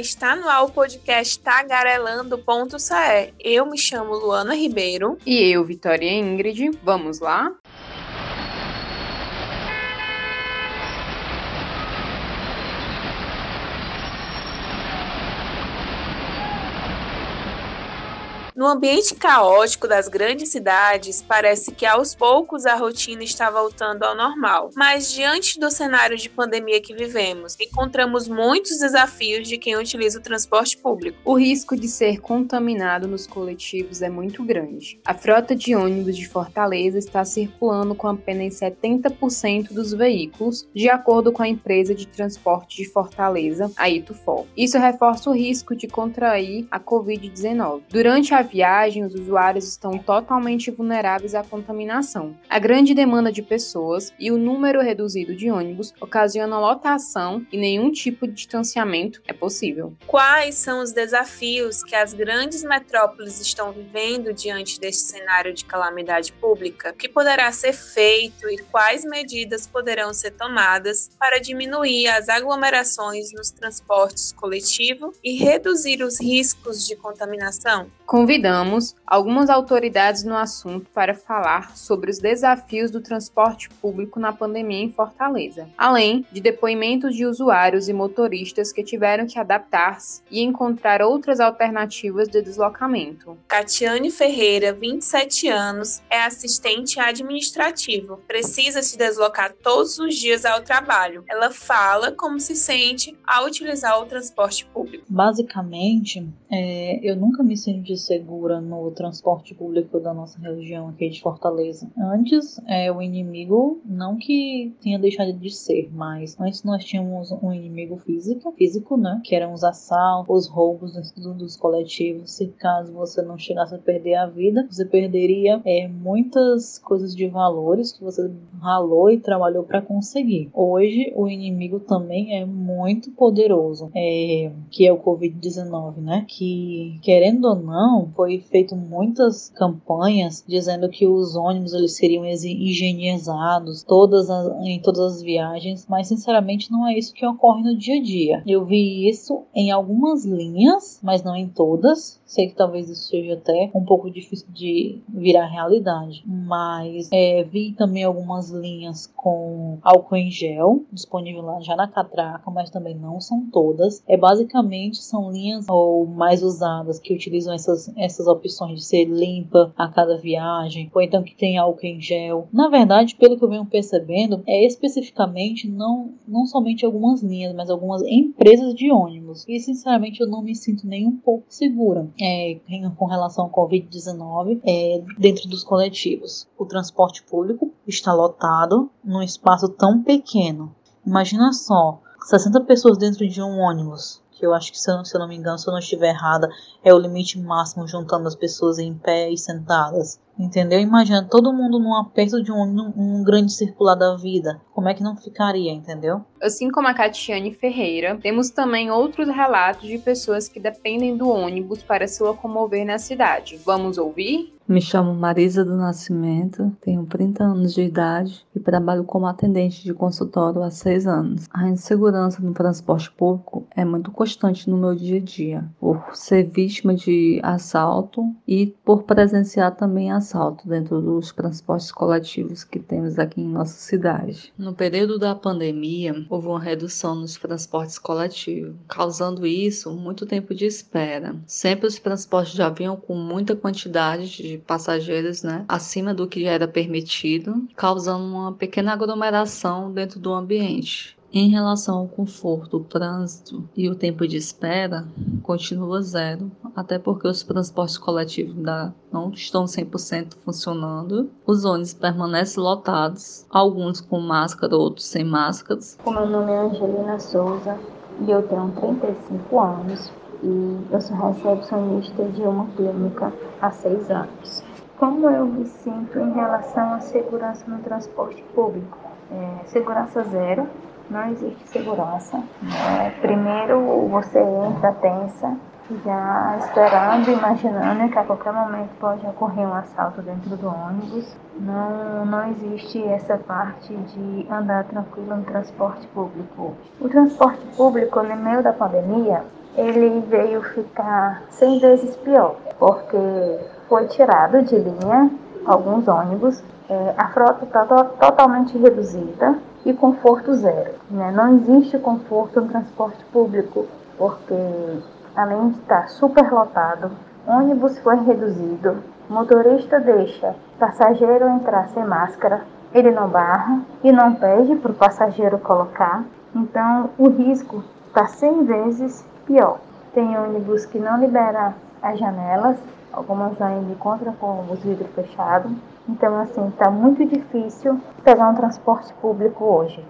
Está no ar o podcast Tagarelando.saé. Eu me chamo Luana Ribeiro. E eu, Vitória Ingrid. Vamos lá? No ambiente caótico das grandes cidades, parece que aos poucos a rotina está voltando ao normal. Mas diante do cenário de pandemia que vivemos, encontramos muitos desafios de quem utiliza o transporte público. O risco de ser contaminado nos coletivos é muito grande. A frota de ônibus de Fortaleza está circulando com apenas 70% dos veículos, de acordo com a empresa de transporte de Fortaleza, a Itufol. Isso reforça o risco de contrair a Covid-19. Durante a viagem, os usuários estão totalmente vulneráveis à contaminação. A grande demanda de pessoas e o número reduzido de ônibus ocasionam lotação e nenhum tipo de distanciamento é possível. Quais são os desafios que as grandes metrópoles estão vivendo diante deste cenário de calamidade pública? O que poderá ser feito e quais medidas poderão ser tomadas para diminuir as aglomerações nos transportes coletivos e reduzir os riscos de contaminação? Convidamos algumas autoridades no assunto para falar sobre os desafios do transporte público na pandemia em Fortaleza, além de depoimentos de usuários e motoristas que tiveram que adaptar-se e encontrar outras alternativas de deslocamento. Catiane Ferreira, 27 anos, é assistente administrativo. Precisa se deslocar todos os dias ao trabalho. Ela fala como se sente ao utilizar o transporte público. Basicamente, é, eu nunca me senti segura no transporte público da nossa região aqui de Fortaleza. Antes, é, o inimigo, não que tenha deixado de ser, mas antes nós tínhamos um inimigo físico, físico, né? Que eram os assaltos, os roubos dos coletivos. Se caso você não chegasse a perder a vida, você perderia é, muitas coisas de valores que você ralou e trabalhou para conseguir. Hoje, o inimigo também é muito poderoso, é, que é o Covid-19, né? Que, querendo ou não, foi feito muitas campanhas dizendo que os ônibus eles seriam higienizados todas as, em todas as viagens, mas sinceramente não é isso que ocorre no dia a dia. Eu vi isso em algumas linhas, mas não em todas. Sei que talvez isso seja até um pouco difícil de virar realidade, mas é, vi também algumas linhas com álcool em gel disponível lá já na catraca, mas também não são todas. É basicamente são linhas ou mais usadas que utilizam essas essas, essas opções de ser limpa a cada viagem, ou então que tem álcool em gel. Na verdade, pelo que eu venho percebendo, é especificamente não, não somente algumas linhas, mas algumas empresas de ônibus. E sinceramente eu não me sinto nem um pouco segura é, com relação ao Covid-19 é, dentro dos coletivos. O transporte público está lotado num espaço tão pequeno. Imagina só, 60 pessoas dentro de um ônibus que eu acho que, se eu, se eu não me engano, se eu não estiver errada, é o limite máximo juntando as pessoas em pé e sentadas. Entendeu? Imagina todo mundo num aperto de um, um, grande circular da vida. Como é que não ficaria, entendeu? Assim como a Catiane Ferreira, temos também outros relatos de pessoas que dependem do ônibus para se locomover na cidade. Vamos ouvir? Me chamo Marisa do Nascimento, tenho 30 anos de idade e trabalho como atendente de consultório há 6 anos. A insegurança no transporte público é muito constante no meu dia a dia, por ser vítima de assalto e por presenciar também assalto dentro dos transportes coletivos que temos aqui em nossa cidade. No período da pandemia, houve uma redução nos transportes coletivos, causando isso muito tempo de espera. Sempre os transportes já vinham com muita quantidade de passageiros, né, acima do que era permitido, causando uma pequena aglomeração dentro do ambiente. Em relação ao conforto, o trânsito e o tempo de espera, continua zero, até porque os transportes coletivos ainda não estão 100% funcionando. Os ônibus permanecem lotados, alguns com máscara, outros sem máscaras. O meu nome é Angelina Souza e eu tenho 35 anos e eu sou recepcionista de uma clínica há seis anos. Como eu me sinto em relação à segurança no transporte público? É, segurança zero, não existe segurança. É, primeiro você entra tensa, já esperando, imaginando que a qualquer momento pode ocorrer um assalto dentro do ônibus. Não, não existe essa parte de andar tranquilo no transporte público. O transporte público, no meio da pandemia, ele veio ficar 100 vezes pior, porque foi tirado de linha alguns ônibus, é, a frota está totalmente reduzida e conforto zero. Né? Não existe conforto no transporte público, porque além de estar super lotado, ônibus foi reduzido, motorista deixa passageiro entrar sem máscara, ele não barra e não pede para o passageiro colocar, então o risco está 100 vezes pior. Tem ônibus que não libera as janelas, algumas ainda encontram com os vidros fechados. Então, assim, está muito difícil pegar um transporte público hoje.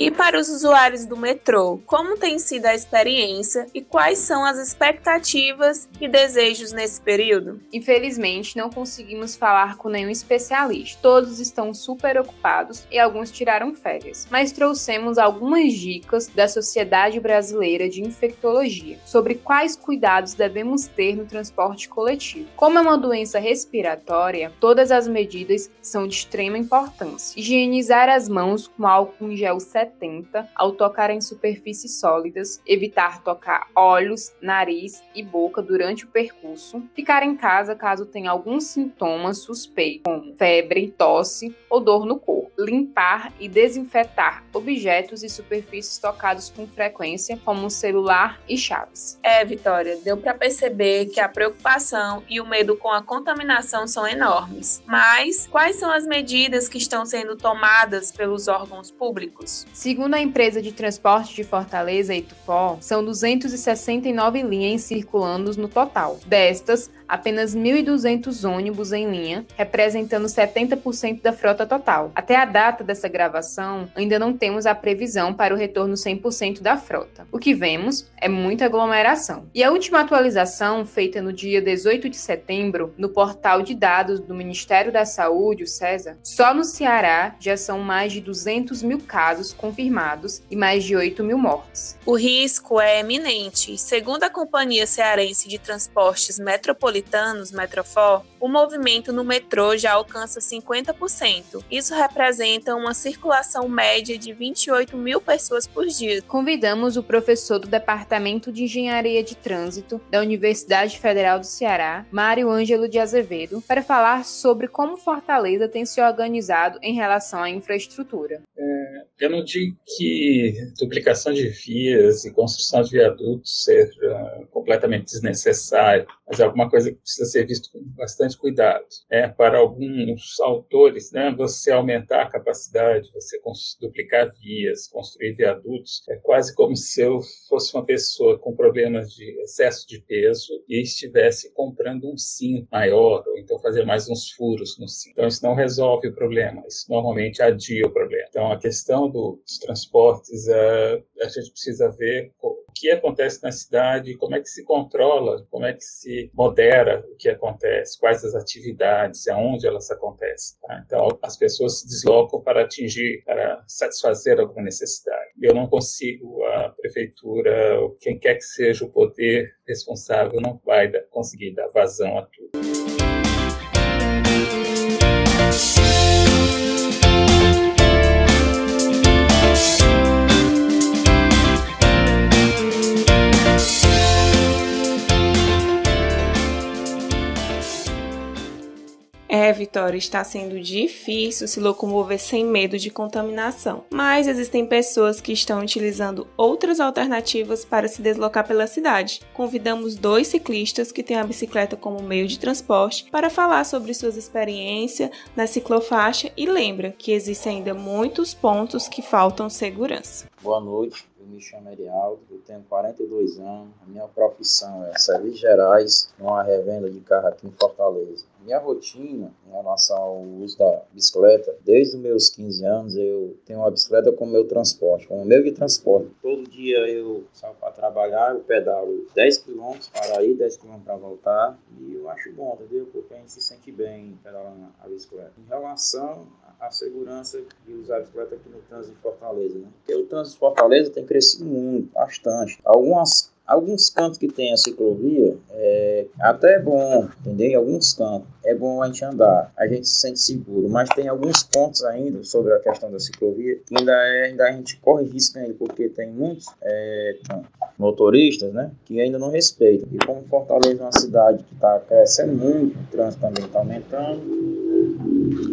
E para os usuários do metrô, como tem sido a experiência e quais são as expectativas e desejos nesse período? Infelizmente, não conseguimos falar com nenhum especialista. Todos estão super ocupados e alguns tiraram férias. Mas trouxemos algumas dicas da Sociedade Brasileira de Infectologia sobre quais cuidados devemos ter no transporte coletivo. Como é uma doença respiratória, todas as medidas são de extrema importância. Higienizar as mãos com álcool em gel 70 70 ao tocar em superfícies sólidas, evitar tocar olhos, nariz e boca durante o percurso, ficar em casa caso tenha algum sintoma suspeito, como febre, tosse ou dor no corpo, limpar e desinfetar objetos e superfícies tocados com frequência, como celular e chaves. É, Vitória, deu para perceber que a preocupação e o medo com a contaminação são enormes. Mas quais são as medidas que estão sendo tomadas pelos órgãos públicos? Segundo a empresa de transporte de Fortaleza, Itufó, são 269 linhas circulando no total. Destas, apenas 1.200 ônibus em linha, representando 70% da frota total. Até a data dessa gravação, ainda não temos a previsão para o retorno 100% da frota. O que vemos é muita aglomeração. E a última atualização, feita no dia 18 de setembro, no portal de dados do Ministério da Saúde, o CESA, só no Ceará já são mais de 200 mil casos confirmados e mais de 8 mil mortes. O risco é eminente. Segundo a Companhia Cearense de Transportes Metropolitanos, metropolitanos, Metrofor, o movimento no metrô já alcança 50%. Isso representa uma circulação média de 28 mil pessoas por dia. Convidamos o professor do Departamento de Engenharia de Trânsito da Universidade Federal do Ceará, Mário Ângelo de Azevedo, para falar sobre como Fortaleza tem se organizado em relação à infraestrutura. É, eu não digo que duplicação de vias e construção de viadutos seja completamente desnecessário, mas é alguma coisa que precisa ser visto com bastante cuidado. É, para alguns autores, né, você aumentar a capacidade, você duplicar vias, construir viadutos, é quase como se eu fosse uma pessoa com problemas de excesso de peso e estivesse comprando um cinto maior, ou então fazer mais uns furos no cinto. Então, isso não resolve o problema, isso normalmente adia o problema. Então, a questão dos transportes, a, a gente precisa ver o que acontece na cidade, como é que se controla, como é que se modera o que acontece, quais as atividades, aonde elas acontecem. Tá? Então, as pessoas se deslocam para atingir, para satisfazer alguma necessidade. Eu não consigo, a prefeitura, quem quer que seja o poder responsável, não vai conseguir dar vazão a tudo. Vitória, está sendo difícil se locomover sem medo de contaminação, mas existem pessoas que estão utilizando outras alternativas para se deslocar pela cidade. Convidamos dois ciclistas que têm a bicicleta como meio de transporte para falar sobre suas experiências na ciclofaixa e lembra que existem ainda muitos pontos que faltam segurança. Boa noite, me chamo Erialdo, eu tenho 42 anos, a minha profissão é serviços gerais, numa revenda de carro aqui em Fortaleza. Minha rotina em relação ao uso da bicicleta, desde os meus 15 anos eu tenho uma bicicleta como meu transporte, como meio de transporte. Todo dia eu saio para trabalhar, eu pedalo 10 km para ir, 10 km para voltar, e eu acho bom, entendeu? Porque a gente se sente bem pedalando a bicicleta. Em relação à segurança de usar a bicicleta aqui no trânsito de Fortaleza, né? Porque o trânsito de Fortaleza tem crescido muito, bastante. Algumas alguns cantos que tem a ciclovia é até bom, entendeu? Em alguns cantos é bom a gente andar, a gente se sente seguro, mas tem alguns pontos ainda sobre a questão da ciclovia que ainda, é, ainda a gente corre risco ainda, porque tem muitos é, motoristas, né, que ainda não respeitam. E como Fortaleza é uma cidade que está crescendo muito, o trânsito também está aumentando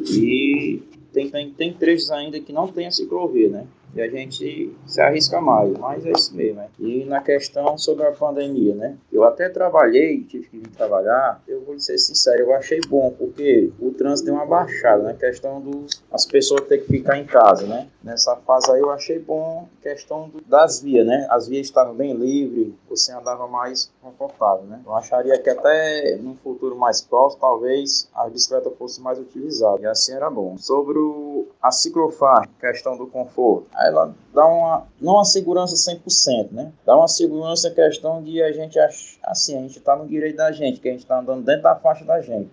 e tem, tem, tem trechos ainda que não tem a ciclovia, né? E a gente se arrisca mais, mas é isso mesmo. Né? E na questão sobre a pandemia, né? Eu até trabalhei, tive que vir trabalhar, eu vou ser sincero, eu achei bom, porque o trânsito deu uma baixada, né? Questão do as pessoas ter que ficar em casa, né? Nessa fase aí eu achei bom questão do, das vias, né? As vias estavam bem livres, você andava mais confortável, né? Eu acharia que até num futuro mais próximo, talvez a bicicleta fosse mais utilizada, e assim era bom. Sobre o, a ciclofaixa, questão do conforto, ela dá uma, não uma segurança 100%, né? Dá uma segurança questão de a gente, assim, a gente tá no direito da gente, que a gente tá andando dentro da faixa da gente.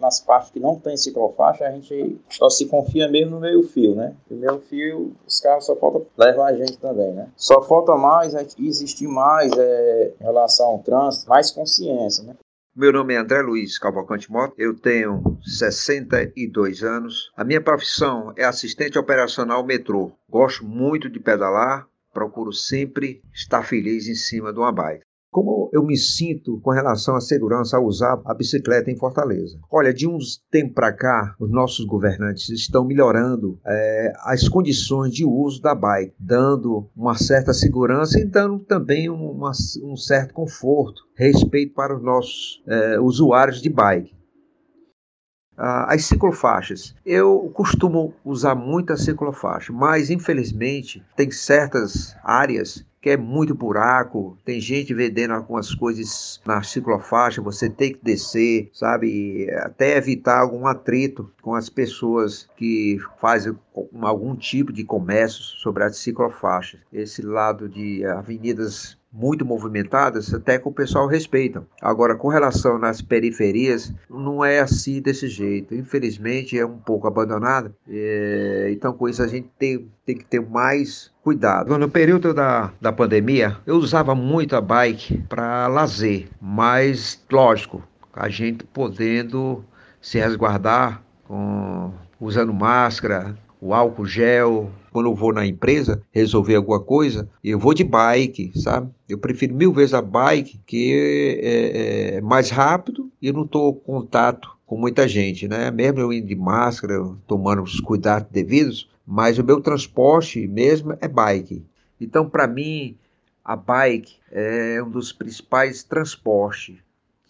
nas partes que não tem ciclofaixa, a gente só se confia mesmo no meio fio, né? O meio fio, os carros só falta levar a gente também, né? Só falta mais existir mais é, em relação ao trânsito, mais consciência, né? Meu nome é André Luiz Cavalcante Mota, eu tenho 62 anos. A minha profissão é assistente operacional metrô. Gosto muito de pedalar, procuro sempre estar feliz em cima de uma bike. Como eu me sinto com relação à segurança ao usar a bicicleta em Fortaleza? Olha, de uns tempos para cá, os nossos governantes estão melhorando é, as condições de uso da bike, dando uma certa segurança e dando também uma, um certo conforto, respeito para os nossos é, usuários de bike. as ciclofaixas. Eu costumo usar muito a ciclofaixa, mas infelizmente tem certas áreas que é muito buraco, tem gente vendendo algumas coisas na ciclofaixa, você tem que descer, sabe? Até evitar algum atrito com as pessoas que fazem algum tipo de comércio sobre as ciclofaixas. Esse lado de avenidas muito movimentadas, até que o pessoal respeita. Agora, com relação nas periferias, não é assim desse jeito. Infelizmente, é um pouco abandonada. É... Então, com isso, a gente tem, tem que ter mais cuidado. No período da, da pandemia, eu usava muito a bike para lazer, mas, lógico, a gente podendo se resguardar com usando máscara, o álcool gel. Quando eu vou na empresa resolver alguma coisa, eu vou de bike, sabe? Eu prefiro mil vezes a bike, que é, é mais rápido e eu não estou contato com muita gente, né? Mesmo eu indo de máscara, tomando os cuidados devidos, mas o meu transporte mesmo é bike. Então, para mim, a bike é um dos principais transportes,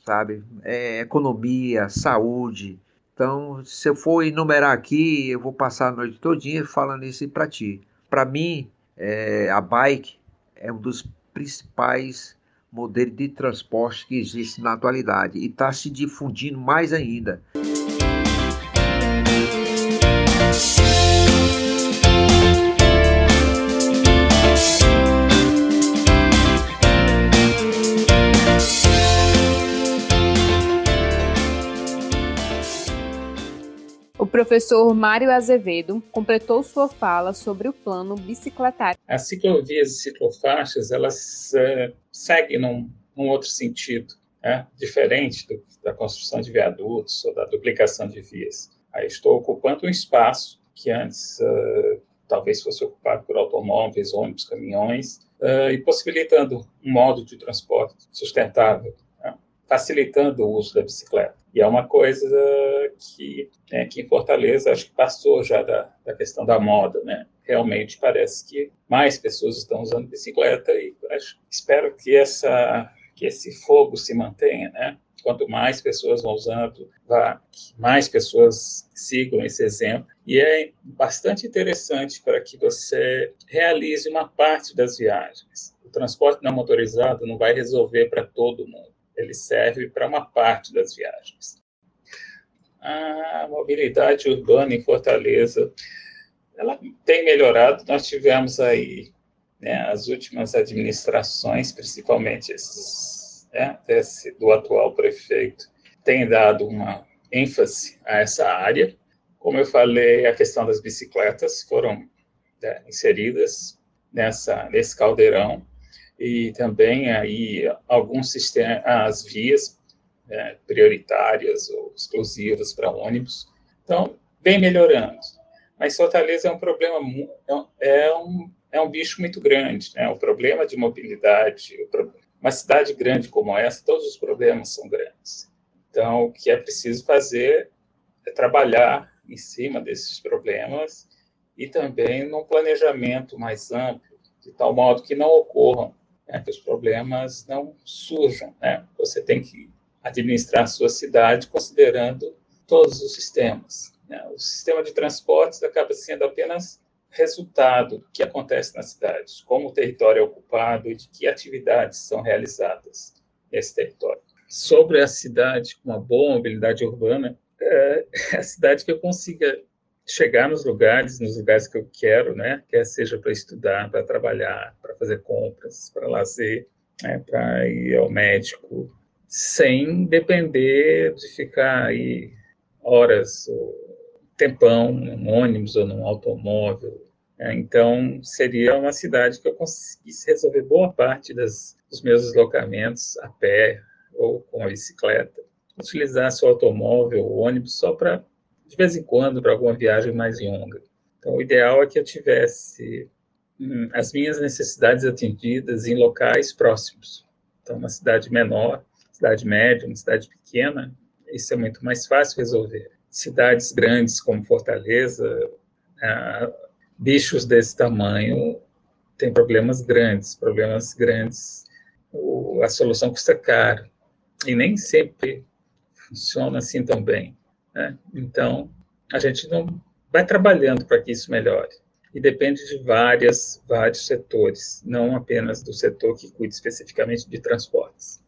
sabe? É economia, saúde, então, se eu for enumerar aqui, eu vou passar a noite todinha falando isso para ti. Para mim, é, a bike é um dos principais modelos de transporte que existe na atualidade e está se difundindo mais ainda. Professor Mário Azevedo completou sua fala sobre o plano bicicletário. As ciclovias e ciclofaixas, elas uh, seguem num, num, outro sentido, né? diferente do, da construção de viadutos ou da duplicação de vias. Aí estou ocupando um espaço que antes uh, talvez fosse ocupado por automóveis, ônibus, caminhões, uh, e possibilitando um modo de transporte sustentável? Facilitando o uso da bicicleta. E é uma coisa que né, aqui em Fortaleza acho que passou já da, da questão da moda, né? Realmente parece que mais pessoas estão usando bicicleta e acho, espero que essa que esse fogo se mantenha, né? quanto mais pessoas vão usando, mais pessoas sigam esse exemplo. E é bastante interessante para que você realize uma parte das viagens. O transporte não motorizado não vai resolver para todo mundo, ele serve para uma parte das viagens. A mobilidade urbana em Fortaleza, ela tem melhorado. Nós tivemos aí né, as últimas administrações, principalmente esses, né, desse, do atual prefeito, tem dado uma ênfase a essa área. Como eu falei, a questão das bicicletas foram né, inseridas nessa nesse caldeirão e também aí alguns sistemas, as vias né, prioritárias ou exclusivas para ônibus. Então, vem melhorando. Mas Fortaleza é um problema, é um, é um bicho muito grande. Né? O problema de mobilidade, uma cidade grande como essa, todos os problemas são grandes. Então, o que é preciso fazer é trabalhar em cima desses problemas e também num planejamento mais amplo, de tal modo que não ocorram, né, que os problemas não surjam. Né? Você tem que administrar a sua cidade considerando todos os sistemas. Né? O sistema de transportes acaba sendo apenas resultado do que acontece nas cidades, como o território é ocupado e de que atividades são realizadas nesse território. Sobre a cidade com uma boa mobilidade urbana, é a cidade que eu consiga chegar nos lugares, nos lugares que eu quero, né? Quer seja para estudar, para trabalhar, para fazer compras, para lazer, né? para ir ao médico, sem depender de ficar aí horas ou tempão num ônibus ou num automóvel. Né? Então, seria uma cidade que eu conseguisse resolver boa parte das, dos meus deslocamentos a pé ou com a bicicleta. Utilizasse o automóvel, o ônibus, só para, de vez em quando, para alguma viagem mais longa. Então, o ideal é que eu tivesse hum, as minhas necessidades atendidas em locais próximos. Então, uma cidade menor, cidade média, uma cidade pequena, isso é muito mais fácil resolver cidades grandes como Fortaleza, ah, bichos desse tamanho têm problemas grandes, problemas grandes, o, a solução custa caro e nem sempre funciona assim também. Né? Então, a gente não vai trabalhando para que isso melhore e depende de várias, vários setores, não apenas do setor que cuida especificamente de transportes.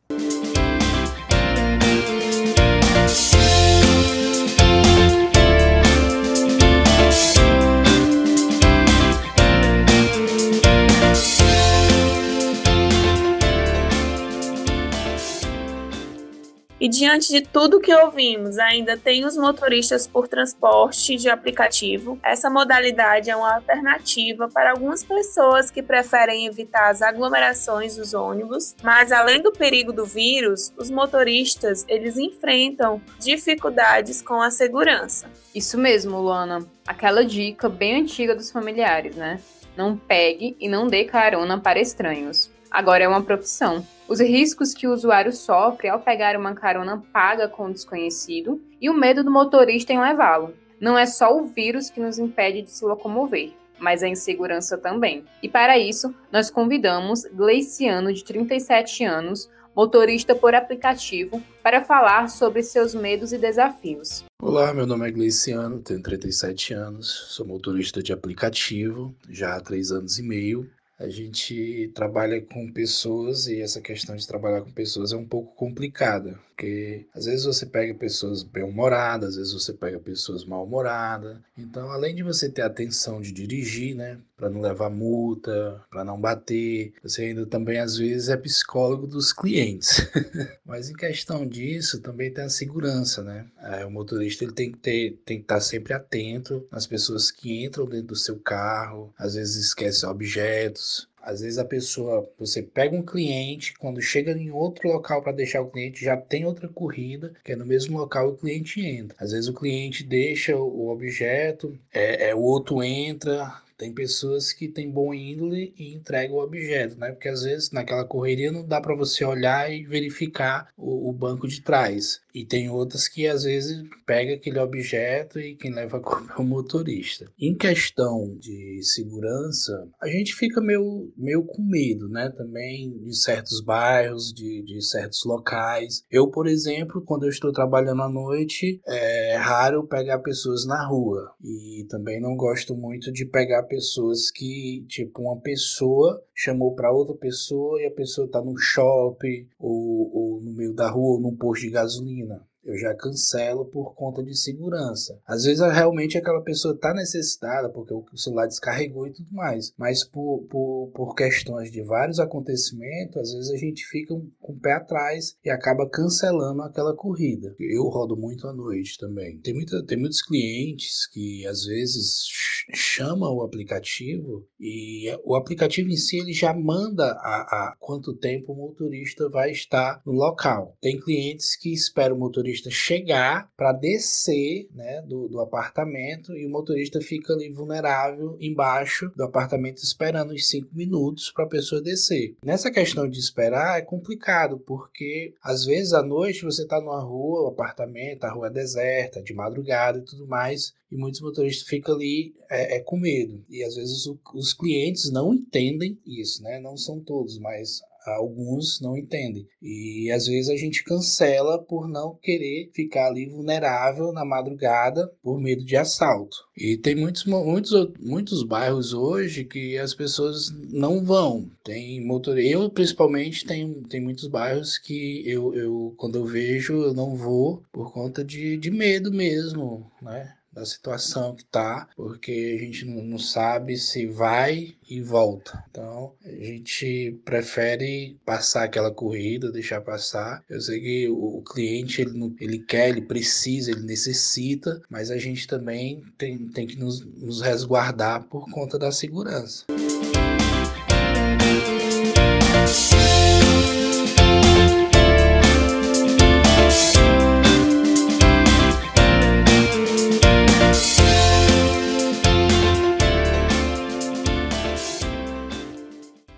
E diante de tudo que ouvimos, ainda tem os motoristas por transporte de aplicativo. Essa modalidade é uma alternativa para algumas pessoas que preferem evitar as aglomerações dos ônibus, mas além do perigo do vírus, os motoristas eles enfrentam dificuldades com a segurança. Isso mesmo, Luana. Aquela dica bem antiga dos familiares, né? Não pegue e não dê carona para estranhos. Agora é uma profissão os riscos que o usuário sofre ao pegar uma carona paga com o desconhecido e o medo do motorista em levá-lo. Não é só o vírus que nos impede de se locomover, mas a insegurança também. E para isso, nós convidamos Gleiciano, de 37 anos, motorista por aplicativo, para falar sobre seus medos e desafios. Olá, meu nome é Gleiciano, tenho 37 anos, sou motorista de aplicativo já há três anos e meio a gente trabalha com pessoas e essa questão de trabalhar com pessoas é um pouco complicada, porque às vezes você pega pessoas bem-humoradas, às vezes você pega pessoas mal-humoradas. Então, além de você ter atenção de dirigir, né, para não levar multa, para não bater, você ainda também às vezes é psicólogo dos clientes. Mas em questão disso, também tem a segurança, né? É, o motorista ele tem que ter, tem que estar sempre atento nas pessoas que entram dentro do seu carro, às vezes esquece objetos, às vezes a pessoa, você pega um cliente, quando chega em outro local para deixar o cliente, já tem outra corrida, que é no mesmo local o cliente entra. Às vezes o cliente deixa o objeto, é, é o outro entra, Tem pessoas que têm bom índole e entregam o objeto, né? Porque às vezes naquela correria não dá para você olhar e verificar o, o, banco de trás. E tem outras que às vezes pega aquele objeto e quem leva a culpa é o motorista. Em questão de segurança, a gente fica meio, meio com medo, né? Também de certos bairros, de, de certos locais. Eu, por exemplo, quando eu estou trabalhando à noite, é raro pegar pessoas na rua. E também não gosto muito de pegar pessoas que, tipo, uma pessoa chamou para outra pessoa e a pessoa está no shopping ou, ou no meio da rua ou num posto de gasolina eu já cancelo por conta de segurança. Às vezes realmente aquela pessoa está necessitada porque o celular descarregou e tudo mais, mas por, por, por questões de vários acontecimentos, às vezes a gente fica com o pé atrás e acaba cancelando aquela corrida. Eu rodo muito à noite também. Tem, muita, tem muitos clientes que às vezes chamam o aplicativo e o aplicativo em si ele já manda a, a quanto tempo o motorista vai estar no local. Tem clientes que esperam o motorista chegar para descer né, do, do apartamento e o motorista fica ali vulnerável embaixo do apartamento esperando os cinco minutos para a pessoa descer. Nessa questão de esperar é complicado porque às vezes à noite você está numa rua, o apartamento, a rua é deserta, de madrugada e tudo mais, e muitos motoristas ficam ali é, é com medo. E às vezes o, os clientes não entendem isso, né? Não são todos, mas alguns não entendem. E às vezes a gente cancela por não querer ficar ali vulnerável na madrugada por medo de assalto. E tem muitos, muitos, muitos bairros hoje que as pessoas não vão. Tem motor... Eu, principalmente, tenho, tem muitos bairros que eu, eu, quando eu vejo, eu não vou por conta de, de medo mesmo, né? Da situação que tá, porque a gente não sabe se vai e volta. Então a gente prefere passar aquela corrida, deixar passar. Eu sei que o cliente ele, ele quer, ele precisa, ele necessita, mas a gente também tem, tem que nos, nos resguardar por conta da segurança.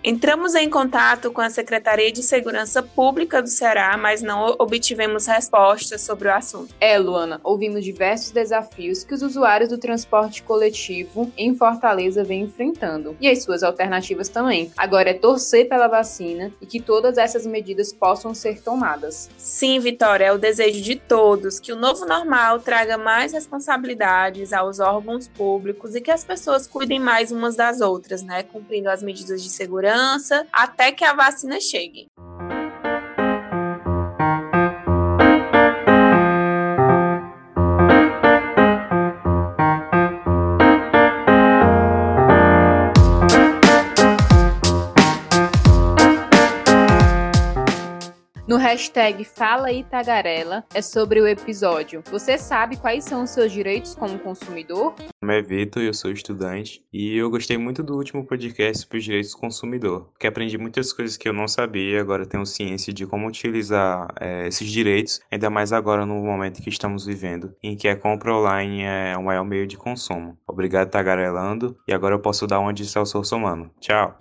Entramos em contato com a Secretaria de Segurança Pública do Ceará, mas não obtivemos respostas sobre o assunto. É, Luana, ouvimos diversos desafios que os usuários do transporte coletivo em Fortaleza vêm enfrentando e as suas alternativas também. Agora é torcer pela vacina e que todas essas medidas possam ser tomadas. Sim, Vitória, é o desejo de todos que o novo normal traga mais responsabilidades aos órgãos públicos e que as pessoas cuidem mais umas das outras, né, cumprindo as medidas de segurança segurança até que a vacina chegue. Hashtag Fala Tagarela é sobre o episódio. Você sabe quais são os seus direitos como consumidor? Meu nome é Vitor, eu sou estudante e eu gostei muito do último podcast sobre os direitos do consumidor, porque aprendi muitas coisas que eu não sabia, agora tenho ciência de como utilizar é, esses direitos, ainda mais agora no momento que estamos vivendo, em que a compra online é o maior meio de consumo. Obrigado, tagarelando, e agora eu posso dar uma de Celso Somano. Tchau!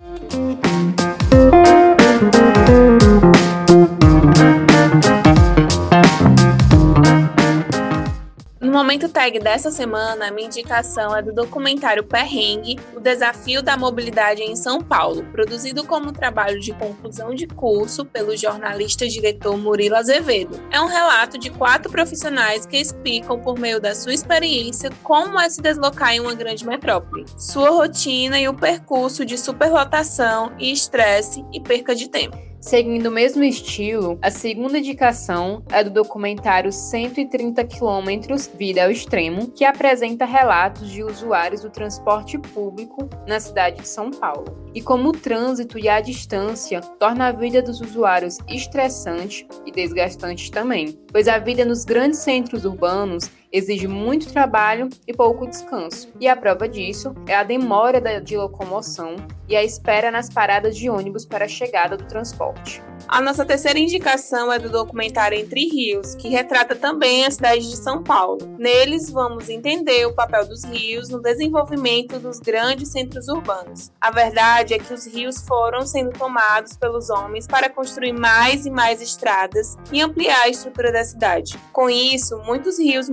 Momento tag dessa semana, minha indicação é do documentário Perrengue, o desafio da mobilidade em São Paulo, produzido como trabalho de conclusão de curso pelo jornalista e diretor Murilo Azevedo. É um relato de quatro profissionais que explicam por meio da sua experiência como é se deslocar em uma grande metrópole, sua rotina e o percurso de superlotação e estresse e perca de tempo. Seguindo o mesmo estilo, a segunda indicação é do documentário 130 quilômetros Vida ao Extremo, que apresenta relatos de usuários do transporte público na cidade de São Paulo. E como o trânsito e a distância torna a vida dos usuários estressante e desgastante também, pois a vida nos grandes centros urbanos exige muito trabalho e pouco descanso. E a prova disso é a demora de locomoção e a espera nas paradas de ônibus para a chegada do transporte. A nossa terceira indicação é do documentário Entre Rios, que retrata também a cidade de São Paulo. Neles, vamos entender o papel dos rios no desenvolvimento dos grandes centros urbanos. A verdade é que os rios foram sendo tomados pelos homens para construir mais e mais estradas e ampliar a estrutura da cidade. Com isso, muitos rios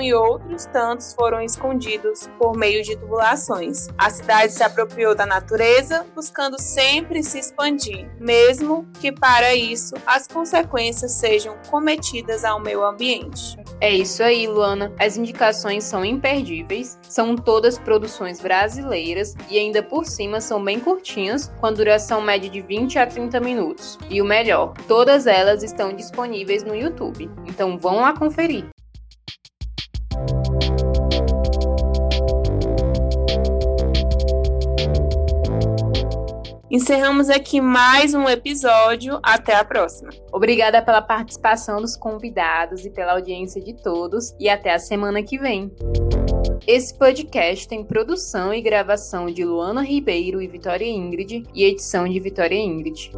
e outros tantos foram escondidos por meio de tubulações. A cidade se apropriou da natureza, buscando sempre se expandir, mesmo que para isso as consequências sejam cometidas ao meio ambiente. É isso aí, Luana. As indicações são imperdíveis, são todas produções brasileiras e ainda por cima são bem curtinhas, com a duração média de 20 a 30 minutos. E o melhor, todas elas estão disponíveis no YouTube. Então vão lá conferir. Encerramos aqui mais um episódio. Até a próxima. Obrigada pela participação dos convidados e pela audiência de todos. E até a semana que vem. Esse podcast tem produção e gravação de Luana Ribeiro e Vitória Ingrid e edição de Vitória Ingrid.